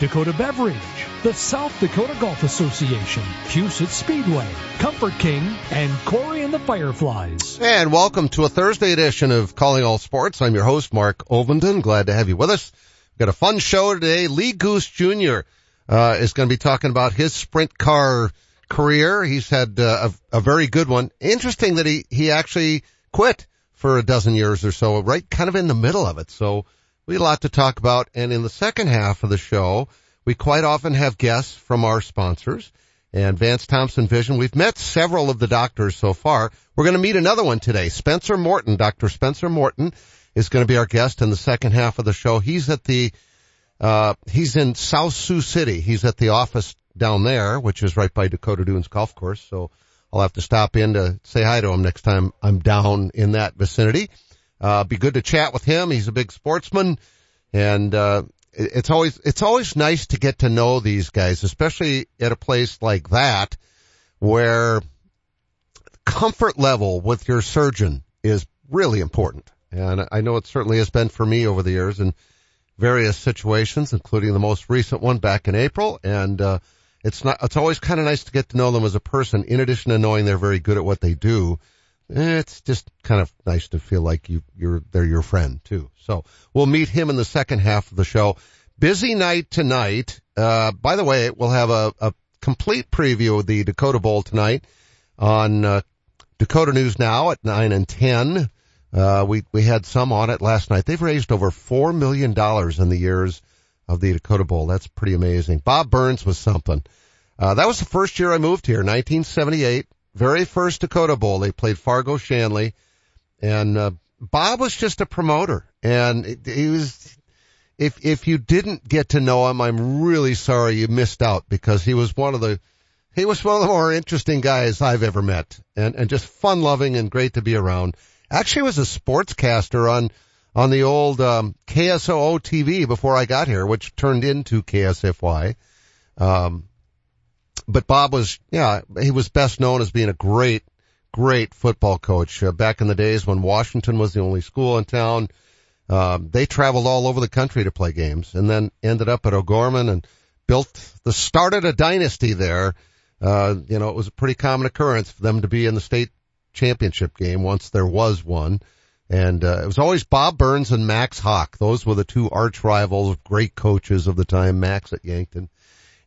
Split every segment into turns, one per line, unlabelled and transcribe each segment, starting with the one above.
Dakota Beverage, the South Dakota Golf Association, Huset Speedway, Comfort King, and Corey and the Fireflies.
And welcome to a Thursday edition of Calling All Sports. I'm your host, Mark Ovenden. Glad to have you with us. We've got a fun show today. Lee Goos Jr. Uh, is going to be talking about his sprint car career. He's had uh, a, a very good one. Interesting that he, he actually quit for a dozen years or so, right kind of in the middle of it. So we had a lot to talk about. And in the second half of the show, we quite often have guests from our sponsors and Vance Thompson Vision. We've met several of the doctors so far. We're going to meet another one today. Spencer Morton, Dr. Spencer Morton is going to be our guest in the second half of the show. He's at the, uh, he's in South Sioux City. He's at the office down there, which is right by Dakota Dunes Golf Course. So I'll have to stop in to say hi to him next time I'm down in that vicinity. Uh, be good to chat with him. He's a big sportsman and, uh, it's always, it's always nice to get to know these guys, especially at a place like that where comfort level with your surgeon is really important. And I know it certainly has been for me over the years in various situations, including the most recent one back in April. And, uh, it's not, it's always kind of nice to get to know them as a person in addition to knowing they're very good at what they do it's just kind of nice to feel like you, you're, they're your friend too. So we'll meet him in the second half of the show. Busy night tonight. Uh, by the way, we'll have a, a complete preview of the Dakota Bowl tonight on, uh, Dakota News Now at 9 and 10. Uh, we, we had some on it last night. They've raised over $4 million in the years of the Dakota Bowl. That's pretty amazing. Bob Burns was something. Uh, that was the first year I moved here, 1978 very first Dakota Bowl. They played Fargo Shanley, and uh, Bob was just a promoter, and he was. If if you didn't get to know him, I'm really sorry you missed out because he was one of the he was one of the more interesting guys I've ever met, and and just fun loving and great to be around. Actually, was a sportscaster on on the old um, KSOO TV before I got here, which turned into KSFY. Um, but Bob was, yeah, he was best known as being a great, great football coach. Uh, back in the days when Washington was the only school in town, um, they traveled all over the country to play games and then ended up at O'Gorman and built the started a dynasty there. Uh, you know, it was a pretty common occurrence for them to be in the state championship game once there was one. And, uh, it was always Bob Burns and Max Hawk. Those were the two arch rivals, great coaches of the time, Max at Yankton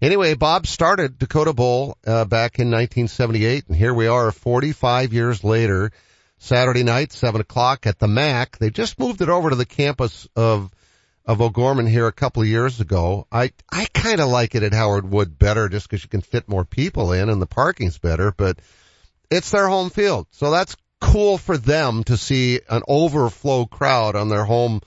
Anyway, Bob started Dakota Bowl uh, back in 1978, and here we are 45 years later. Saturday night, 7 o'clock at the MAC. They just moved it over to the campus of of O'Gorman here a couple of years ago. I I kind of like it at Howard Wood better just because you can fit more people in and the parking's better, but it's their home field, so that's cool for them to see an overflow crowd on their home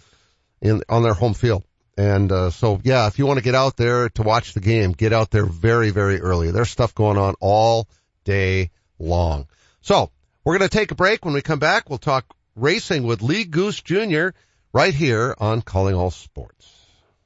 in on their home field. And uh, so, yeah, if you want to get out there to watch the game, get out there very, very early. There's stuff going on all day long. So we're going to take a break. When we come back, we'll talk racing with Lee Goos Jr. right here on Calling All Sports.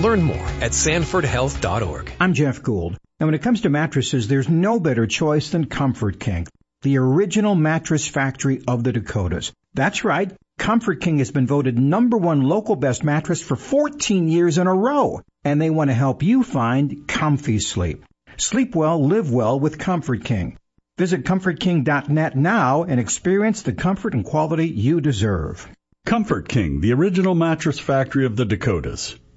Learn more at sanfordhealth.org.
I'm Jeff Gould. And when it comes to mattresses, there's no better choice than Comfort King, the original mattress factory of the Dakotas. That's right. Comfort King has been voted number one local best mattress for 14 years in a row. And they want to help you find comfy sleep. Sleep well, live well with Comfort King. Visit ComfortKing.net now and experience the comfort and quality you deserve.
Comfort King, the original mattress factory of the Dakotas.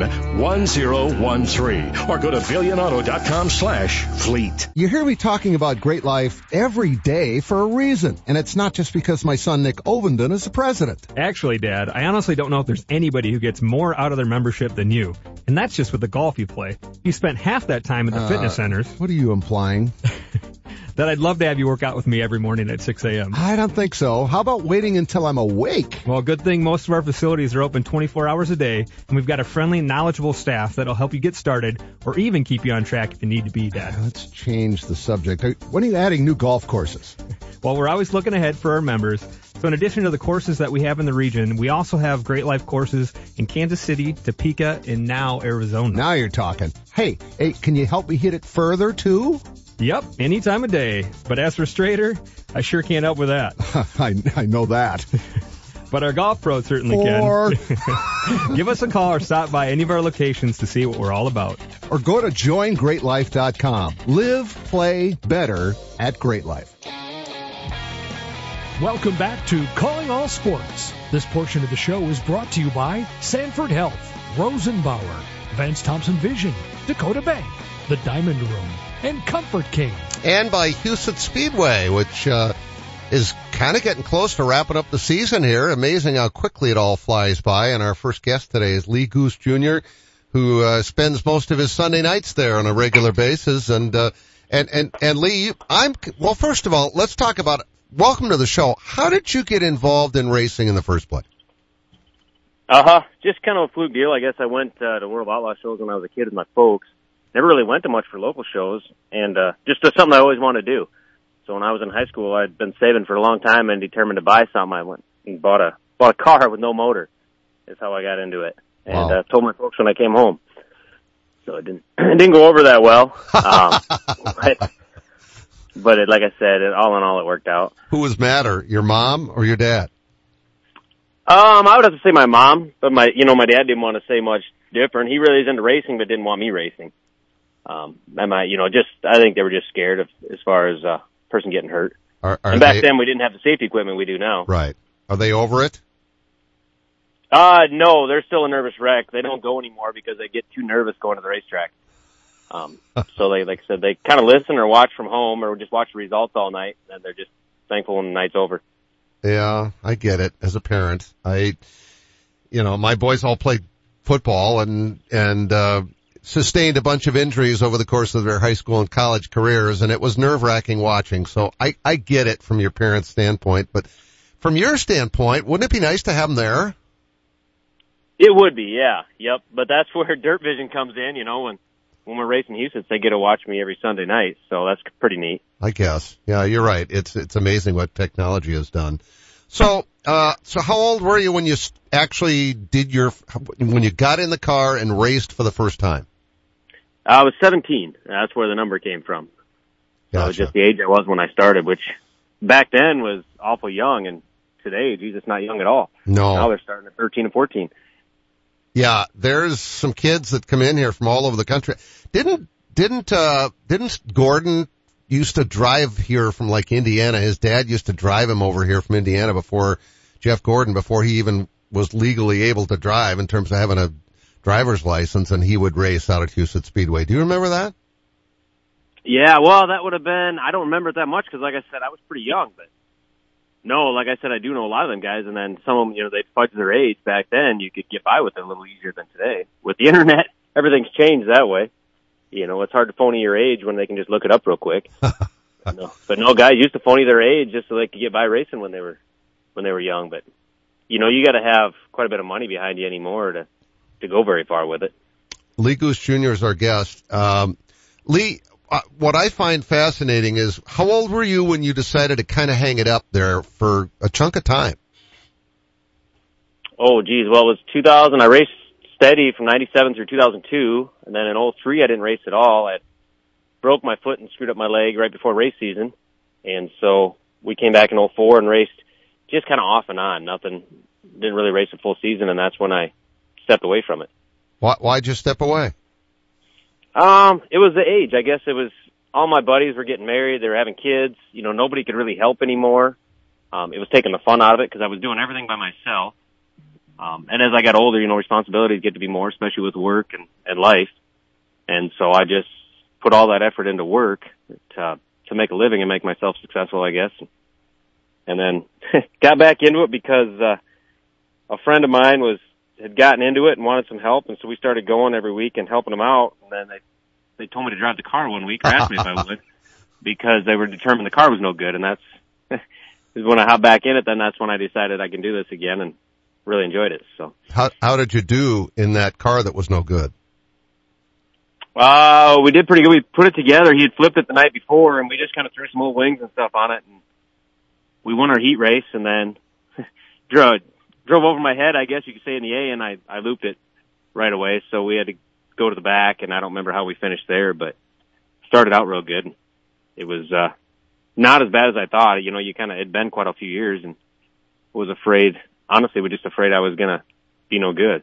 1013 or go to billionauto.com slash fleet.
You hear me talking about Great Life every day for a reason, and it's not just because my son Nick Ovenden is the president.
Actually, Dad, I honestly don't know if there's anybody who gets more out of their membership than you. And that's just with the golf you play. You spent half that time in the uh, fitness centers.
What are you implying?
that I'd love to have you work out with me every morning at 6 a.m.
I don't think so. How about waiting until I'm awake?
Well, good thing most of our facilities are open 24 hours a day, and we've got a friendly, knowledgeable staff that'll help you get started or even keep you on track if you need to be, Dad.
Let's change the subject. When are you adding new golf courses?
Well, we're always looking ahead for our members. So in addition to the courses that we have in the region, we also have Great Life courses in Kansas City, Topeka, and now Arizona.
Now you're talking. Hey, hey, can you help me hit it further too?
Yep, any time of day. But as for straighter, I sure can't help with that.
I, I know that.
but our golf pros certainly
or...
can. Give us a call or stop by any of our locations to see what we're all about.
Or go to joingreatlife.com. Live, play better at Great Life.
Welcome back to Calling All Sports. This portion of the show is brought to you by Sanford Health, Rosenbauer, Vance Thompson Vision, Dakota Bank, The Diamond Room, and Comfort King.
And by Huset Speedway, which uh, is kind of getting close to wrapping up the season here. Amazing how quickly it all flies by. And our first guest today is Lee Goos Jr., who uh, spends most of his Sunday nights there on a regular basis. And uh, and and and Lee, I'm well. First of all, let's talk about. Welcome to the show. How did you get involved in racing in the first place?
Uh huh. Just kind of a fluke deal. I guess I went uh, to World Outlaw shows when I was a kid with my folks, never really went to much for local shows, and uh, just uh, something I always wanted to do. So when I was in high school, I'd been saving for a long time and determined to buy something. I went and bought a bought a car with no motor. Is how I got into it, and wow. uh, told my folks when I came home. So it didn't it didn't go over that well. Um, but but it, like I said, it, all in all, it worked out.
Who was madder, your mom or your dad?
Um, I would have to say my mom, but my you know my dad didn't want to say much different. He really is into racing, but didn't want me racing um, I might, you know, just I think they were just scared of as far as uh, person getting hurt.
Are, are
and back
they,
then we didn't have the safety equipment we do now.
Right. Are they over it?
Uh, no, they're still a nervous wreck. They don't go anymore because they get too nervous going to the racetrack. Um, so they, like I said, they kind of listen or watch from home or just watch the results all night and they're just thankful when the night's over.
Yeah, I get it. As a parent, I, you know, my boys all played football and, and, uh, sustained a bunch of injuries over the course of their high school and college careers, and it was nerve wracking watching. So I, I get it from your parents' standpoint, but from your standpoint, wouldn't it be nice to have them there?
It would be, yeah, yep. But that's where Dirt Vision comes in. You know, when when we're racing Huset, they get to watch me every Sunday night, so that's pretty neat.
I guess, yeah, you're right. It's it's amazing what technology has done. So, uh, so how old were you when you actually did your when you got in the car and raced for the first time?
I was 17. That's where the number came from. Gotcha. So was just the age I was when I started, which back then was awful young, and today, Jesus, not young at all.
No.
Now they're starting at 13 and 14.
Yeah, there's some kids that come in here from all over the country. Didn't didn't uh didn't Gordon used to drive here from like Indiana? His dad used to drive him over here from Indiana before Jeff Gordon, before he even was legally able to drive in terms of having a driver's license and he would race out at Huset Speedway. Do you remember that?
Yeah, well, that would have been, I don't remember it that much because like I said, I was pretty young, but no, like I said, I do know a lot of them guys and then some of them, you know, they'd fudge their age back then. You could get by with it a little easier than today. With the internet, everything's changed that way. You know, it's hard to phony your age when they can just look it up real quick. no, but no, guys used to phony their age just so they could get by racing when they were when they were young. But you know, you got to have quite a bit of money behind you anymore to to go very far with it.
Lee Goos Jr. is our guest. Um, Lee, uh, what I find fascinating is how old were you when you decided to kind of hang it up there for a chunk of time?
Oh, geez. Well, it was 2000. I raced steady from 97 through 2002. And then in 03, I didn't race at all. I broke my foot and screwed up my leg right before race season. And so we came back in 04 and raced just kind of off and on. Nothing, didn't really race a full season. And that's when I stepped away from it.
Why, why'd you step away?
Um, it was the age. I guess it was all my buddies were getting married. They were having kids. You know, nobody could really help anymore. Um, it was taking the fun out of it because I was doing everything by myself. Um, and as I got older, you know, responsibilities get to be more, especially with work and, and life. And so I just put all that effort into work to, to make a living and make myself successful, I guess. And then got back into it because, uh, a friend of mine was, had gotten into it and wanted some help. And so we started going every week and helping them out. And then they, they told me to drive the car one week or asked me if I would because they were determined the car was no good. And that's, when I hop back in it, then that's when I decided I can do this again. And really enjoyed it. So
how how did you do in that car that was no good?
Uh, we did pretty good. We put it together. He had flipped it the night before, and we just kind of threw some old wings and stuff on it, and we won our heat race. And then drove drove over my head, I guess you could say in the A, and I I looped it right away. So we had to go to the back, and I don't remember how we finished there, but started out real good. It was uh not as bad as I thought. You know, you kind of it'd been quite a few years, and was afraid honestly was just afraid I was gonna be no good.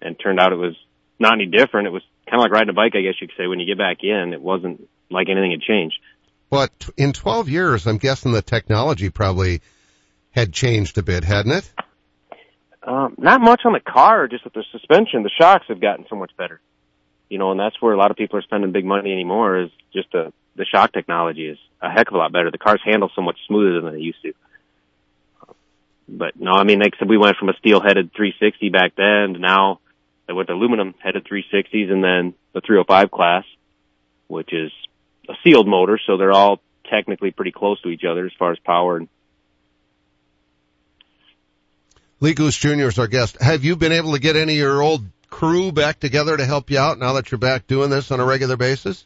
And turned out it was not any different. It was kind of like riding a bike, I guess you could say. When you get back in, it wasn't like anything had changed.
But in 12 years, I'm guessing the technology probably had changed a bit, hadn't it?
Um, not much on the car, just with the suspension. The shocks have gotten so much better. You know, and that's where a lot of people are spending big money anymore is just the, the shock technology is a heck of a lot better. The cars handle so much smoother than they used to but no, I mean, like I said, we went from a steel headed 360 back then to now they went to aluminum headed 360s and then the 305 class, which is a sealed motor. So they're all technically pretty close to each other as far as power.
Lee Goos Jr. is our guest. Have you been able to get any of your old crew back together to help you out now that you're back doing this on a regular basis?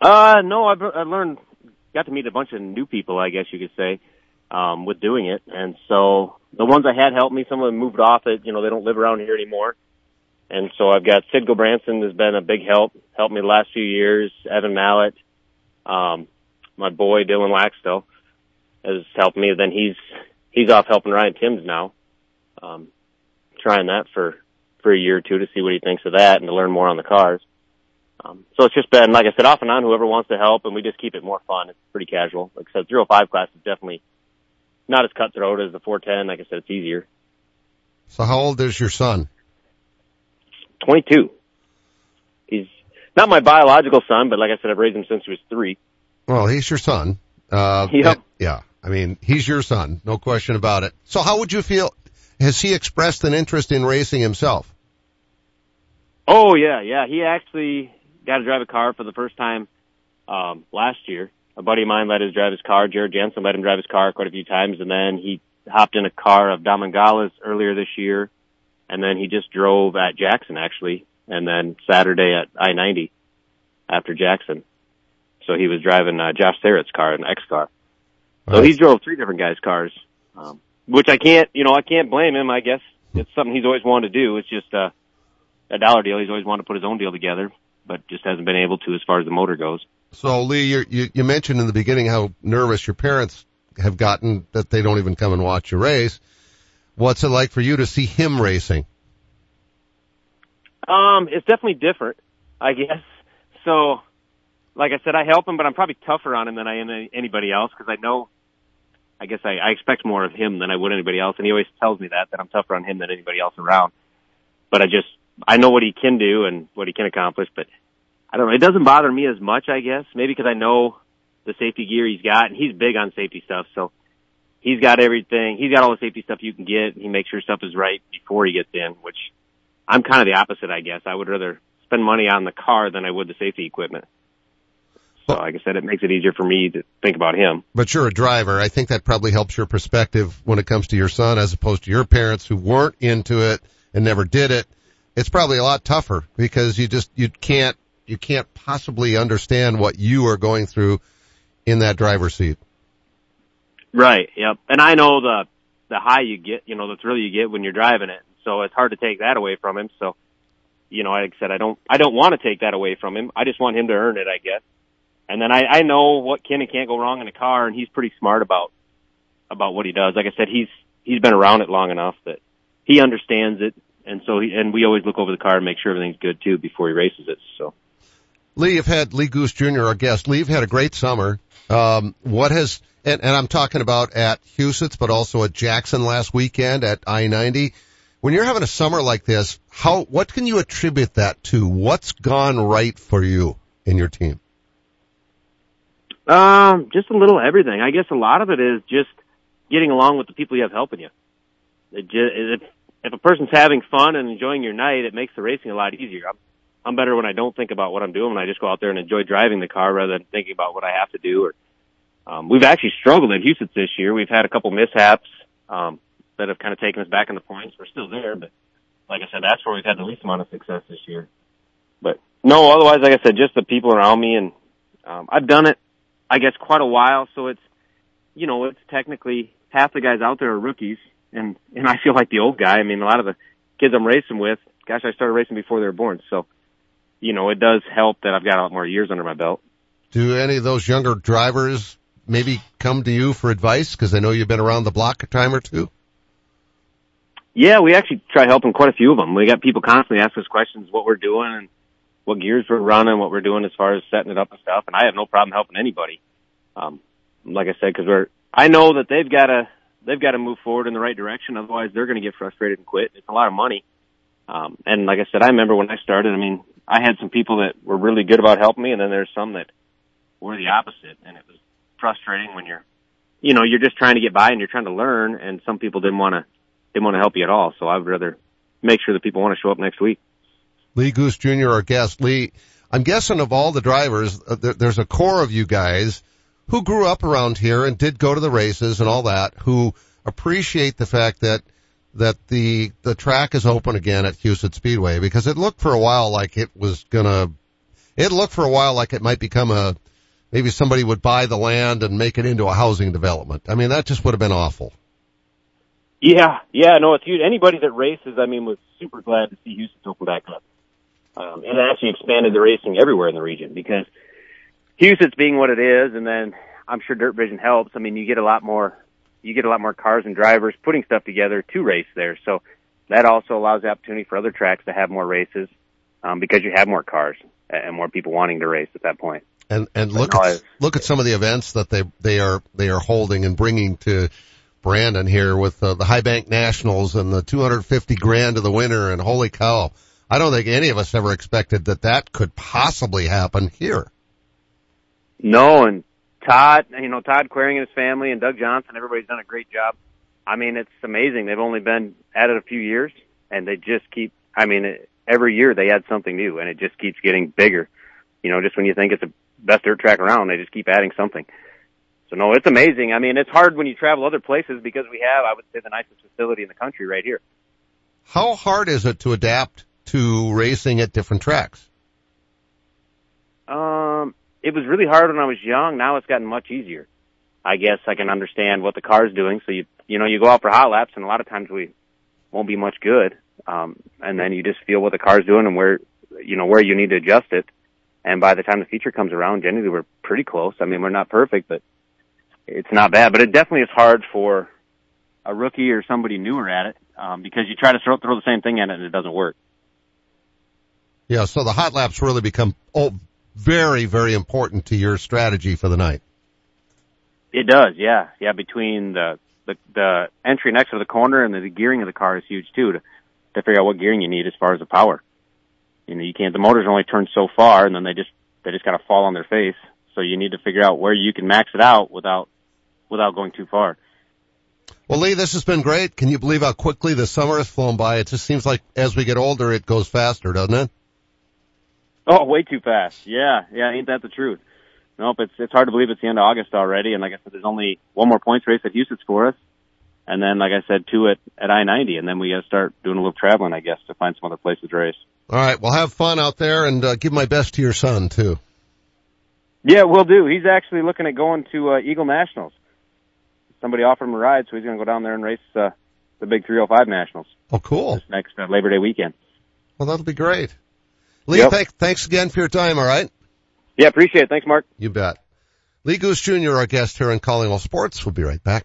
Uh, no, I've, I've learned, got to meet a bunch of new people, I guess you could say um, with doing it. And so the ones I had helped me, some of them moved off it. You know, they don't live around here anymore. And so I've got Sid Gobranson has been a big help, helped me the last few years. Evan Mallett, um, my boy Dylan Laxtel has helped me. Then he's, he's off helping Ryan Timms now. Um, trying that for, for a year or two to see what he thinks of that and to learn more on the cars. Um, so it's just been, like I said, off and on, whoever wants to help, and we just keep it more fun. It's pretty casual. Like I said, 05 class is definitely not as cutthroat as the 410. Like I said, it's easier.
So how old is your son?
22. He's not my biological son, but like I said, I've raised him since he was three.
Well, he's your son. Uh,
yep.
yeah. I mean, he's your son. No question about it. So how would you feel? Has he expressed an interest in racing himself?
Oh yeah, yeah. He actually got to drive a car for the first time, um, last year a buddy of mine let his drive his car. Jared Jensen let him drive his car quite a few times, and then he hopped in a car of Damangala's earlier this year, and then he just drove at Jackson actually, and then Saturday at I-90 after Jackson. So he was driving uh, Josh Sarrett's car, an X car. So he drove three different guys' cars, um, which I can't, you know, I can't blame him. I guess it's something he's always wanted to do. It's just uh, a dollar deal. He's always wanted to put his own deal together, but just hasn't been able to as far as the motor goes.
So Lee, you you mentioned in the beginning how nervous your parents have gotten that they don't even come and watch you race. What's it like for you to see him racing?
Um, it's definitely different, I guess. So, like I said, I help him, but I'm probably tougher on him than I am anybody else because I know, I guess I, I expect more of him than I would anybody else, and he always tells me that that I'm tougher on him than anybody else around. But I just I know what he can do and what he can accomplish, but I don't know. It doesn't bother me as much, I guess. Maybe because I know the safety gear he's got, and he's big on safety stuff. So he's got everything. He's got all the safety stuff you can get. He makes sure stuff is right before he gets in, which I'm kind of the opposite, I guess. I would rather spend money on the car than I would the safety equipment. So, like I said, it makes it easier for me to think about him.
But you're a driver. I think that probably helps your perspective when it comes to your son as opposed to your parents who weren't into it and never did it. It's probably a lot tougher because you just, you can't, you can't possibly understand what you are going through in that driver's seat.
Right. Yep. And I know the, the high you get, you know, the thrill you get when you're driving it. So it's hard to take that away from him. So, you know, like I said, I don't, I don't want to take that away from him. I just want him to earn it, I guess. And then I, I know what can and can't go wrong in a car, and he's pretty smart about about what he does. Like I said, he's he's been around it long enough that he understands it, and so he, and we always look over the car and make sure everything's good too before he races it. So.
Lee, you've had Lee Goos Jr., our guest. Lee, you've had a great summer. Um, what has, and, and I'm talking about at Huset's, but also at Jackson last weekend at I-90. When you're having a summer like this, how, what can you attribute that to? What's gone right for you and your team?
Um, just a little everything. I guess a lot of it is just getting along with the people you have helping you. It just, if if a person's having fun and enjoying your night, it makes the racing a lot easier. I'm, I'm better when I don't think about what I'm doing. When I just go out there and enjoy driving the car rather than thinking about what I have to do. Or um, we've actually struggled at Huset's this year. We've had a couple mishaps um, that have kind of taken us back in the points. We're still there, but like I said, that's where we've had the least amount of success this year. But no, otherwise, like I said, just the people around me, and um, I've done it I guess quite a while. So it's, you know, it's technically half the guys out there are rookies and, and I feel like the old guy. I mean, a lot of the kids I'm racing with, gosh, I started racing before they were born. So, you know, it does help that I've got a lot more years under my belt.
Do any of those younger drivers maybe come to you for advice? Cause I know you've been around the block a time or two.
Yeah, we actually try helping quite a few of them. We got people constantly ask us questions, what we're doing and what gears we're running, what we're doing as far as setting it up and stuff. And I have no problem helping anybody. Um, like I said, cause we're, I know that they've got to, they've got to move forward in the right direction. Otherwise they're going to get frustrated and quit. It's a lot of money. Um, and like I said, I remember when I started, I mean, I had some people that were really good about helping me and then there's some that were the opposite. And it was frustrating when you're, you know, you're just trying to get by and you're trying to learn and some people didn't want to, didn't want to help you at all. So I'd rather make sure that people want to show up next week.
Lee Goos Jr., our guest. Lee, I'm guessing of all the drivers, uh, there, there's a core of you guys who grew up around here and did go to the races and all that, who appreciate the fact that that the the track is open again at Huset Speedway because it looked for a while like it was gonna it looked for a while like it might become a maybe somebody would buy the land and make it into a housing development. I mean that just would have been awful.
Yeah, yeah, no, it's huge. Anybody that races, I mean, was super glad to see Huset open back up. Um, and it actually expanded the racing everywhere in the region because Huset's being what it is, and then I'm sure Dirt Vision helps. I mean, you get a lot more, you get a lot more cars and drivers putting stuff together to race there. So that also allows the opportunity for other tracks to have more races, um, because you have more cars and more people wanting to race at that point.
And and look at look at some of the events that they they are they are holding and bringing to Brandon here with uh, the High Bank Nationals and the 250 grand to the winner and holy cow I don't think any of us ever expected that that could possibly happen here.
No, and Todd, you know, Todd Quiring and his family and Doug Johnson, everybody's done a great job. I mean, it's amazing. They've only been at it a few years and they just keep, I mean, every year they add something new and it just keeps getting bigger. You know, just when you think it's the best dirt track around, they just keep adding something. So no, it's amazing. I mean, it's hard when you travel other places because we have, I would say, the nicest facility in the country right here.
How hard is it to adapt to racing at different tracks?
Um, it was really hard when I was young. Now it's gotten much easier. I guess I can understand what the car's doing. So you, you know, you go out for hot laps and a lot of times we won't be much good. Um, and then you just feel what the car's doing and where, you know, where you need to adjust it. And by the time the feature comes around, generally we're pretty close. I mean, we're not perfect, but it's not bad. But it definitely is hard for a rookie or somebody newer at it, um, because you try to throw, throw the same thing at it and it doesn't work.
Yeah, so the hot laps really become oh, very, very important to your strategy for the night.
It does, yeah, yeah. Between the the, the entry next to the corner and the, the gearing of the car is huge too to to figure out what gearing you need as far as the power. You know, you can't. The motors only turn so far, and then they just they just kind of fall on their face. So you need to figure out where you can max it out without without going too far.
Well, Lee, this has been great. Can you believe how quickly the summer has flown by? It just seems like as we get older, it goes faster, doesn't it?
Oh, way too fast. Yeah, yeah, ain't that the truth? Nope, it's it's hard to believe it's the end of August already, and like I said, there's only one more points race at Huset's for us, and then like I said, two at at I ninety, and then we got to start doing a little traveling, I guess, to find some other places to race.
All right, well, have fun out there, and uh, give my best to your son too.
Yeah, we'll do. He's actually looking at going to uh, Eagle Nationals. Somebody offered him a ride, so he's going to go down there and race uh, the big 305 Nationals.
Oh, cool!
This next uh, Labor Day weekend.
Well, that'll be great. Lee,
Yep.
thank, thanks again for your time. All right,
Yeah, appreciate it. Thanks, Mark.
you bet. Lee Goos Jr., our guest here on Calling All Sports. We'll be right back.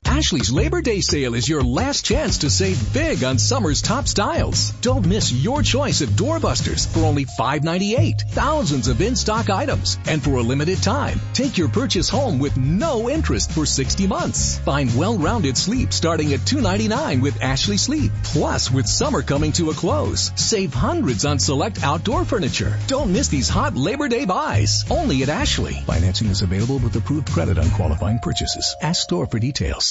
Ashley's Labor Day sale is your last chance to save big on summer's top styles. Don't miss your choice of doorbusters for only $5.98. Thousands of in-stock items. And for a limited time, take your purchase home with no interest for 60 months. Find well-rounded sleep starting at $2.99 with Ashley Sleep. Plus, with summer coming to a close, save hundreds on select outdoor furniture. Don't miss these hot Labor Day buys. Only at Ashley. Financing is available with approved credit on qualifying purchases. Ask store for details.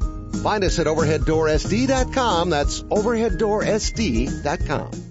Find us at overheaddoorsd.com. That's overheaddoorsd.com.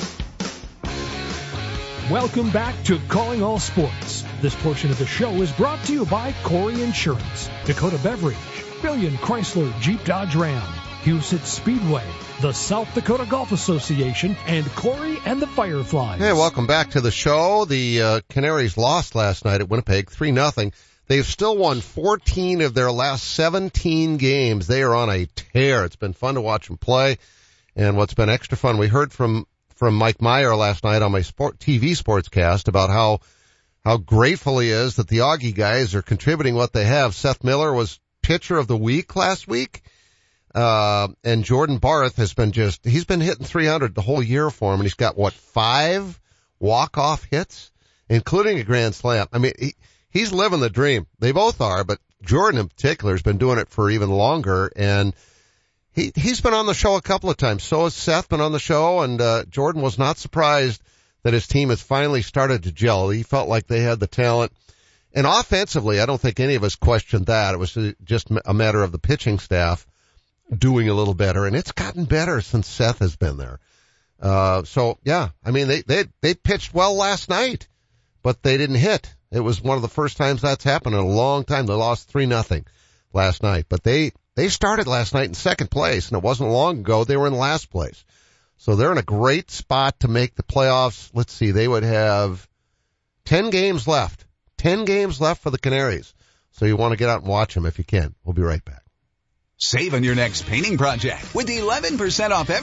Welcome back to Calling All Sports. This portion of the show is brought to you by Corey Insurance, Dakota Beverage, Billion Chrysler Jeep Dodge Ram, Huset Speedway, the South Dakota Golf Association, and Corey and the Fireflies.
Hey, welcome back to the show. The uh, Canaries lost last night at Winnipeg, three nothing.
They've still won 14 of their last 17 games. They are on a tear. It's been fun to watch them play. And what's been extra fun, we heard from, from Mike Meyer last night on my sport, TV sportscast about how, how grateful he is that the Augie guys are contributing what they have. Seth Miller was pitcher of the week last week. Uh, and Jordan Barth has been just, he's been hitting 300 the whole year for him and he's got what, five walk-off hits, including a grand slam. I mean, he, he's living the dream. They both are, but Jordan in particular has been doing it for even longer and he, he's been on the show a couple of times. So has Seth been on the show and, uh, Jordan was not surprised that his team has finally started to gel. He felt like they had the talent. And offensively, I don't think any of us questioned that. It was just a matter of the pitching staff doing a little better and it's gotten better since Seth has been there. Uh, so yeah, I mean, they, they, they pitched well last night, but they didn't hit. It was one of the first times that's happened in a long time. They lost three nothing last night, but they, they started last night in second place and it wasn't long ago they were in last place. So they're in a great spot to make the playoffs. Let's see, they would have 10 games left, 10 games left for the Canaries. So you want to get out and watch them if you can. We'll be right back.
Save on your next painting project with 11% off everything.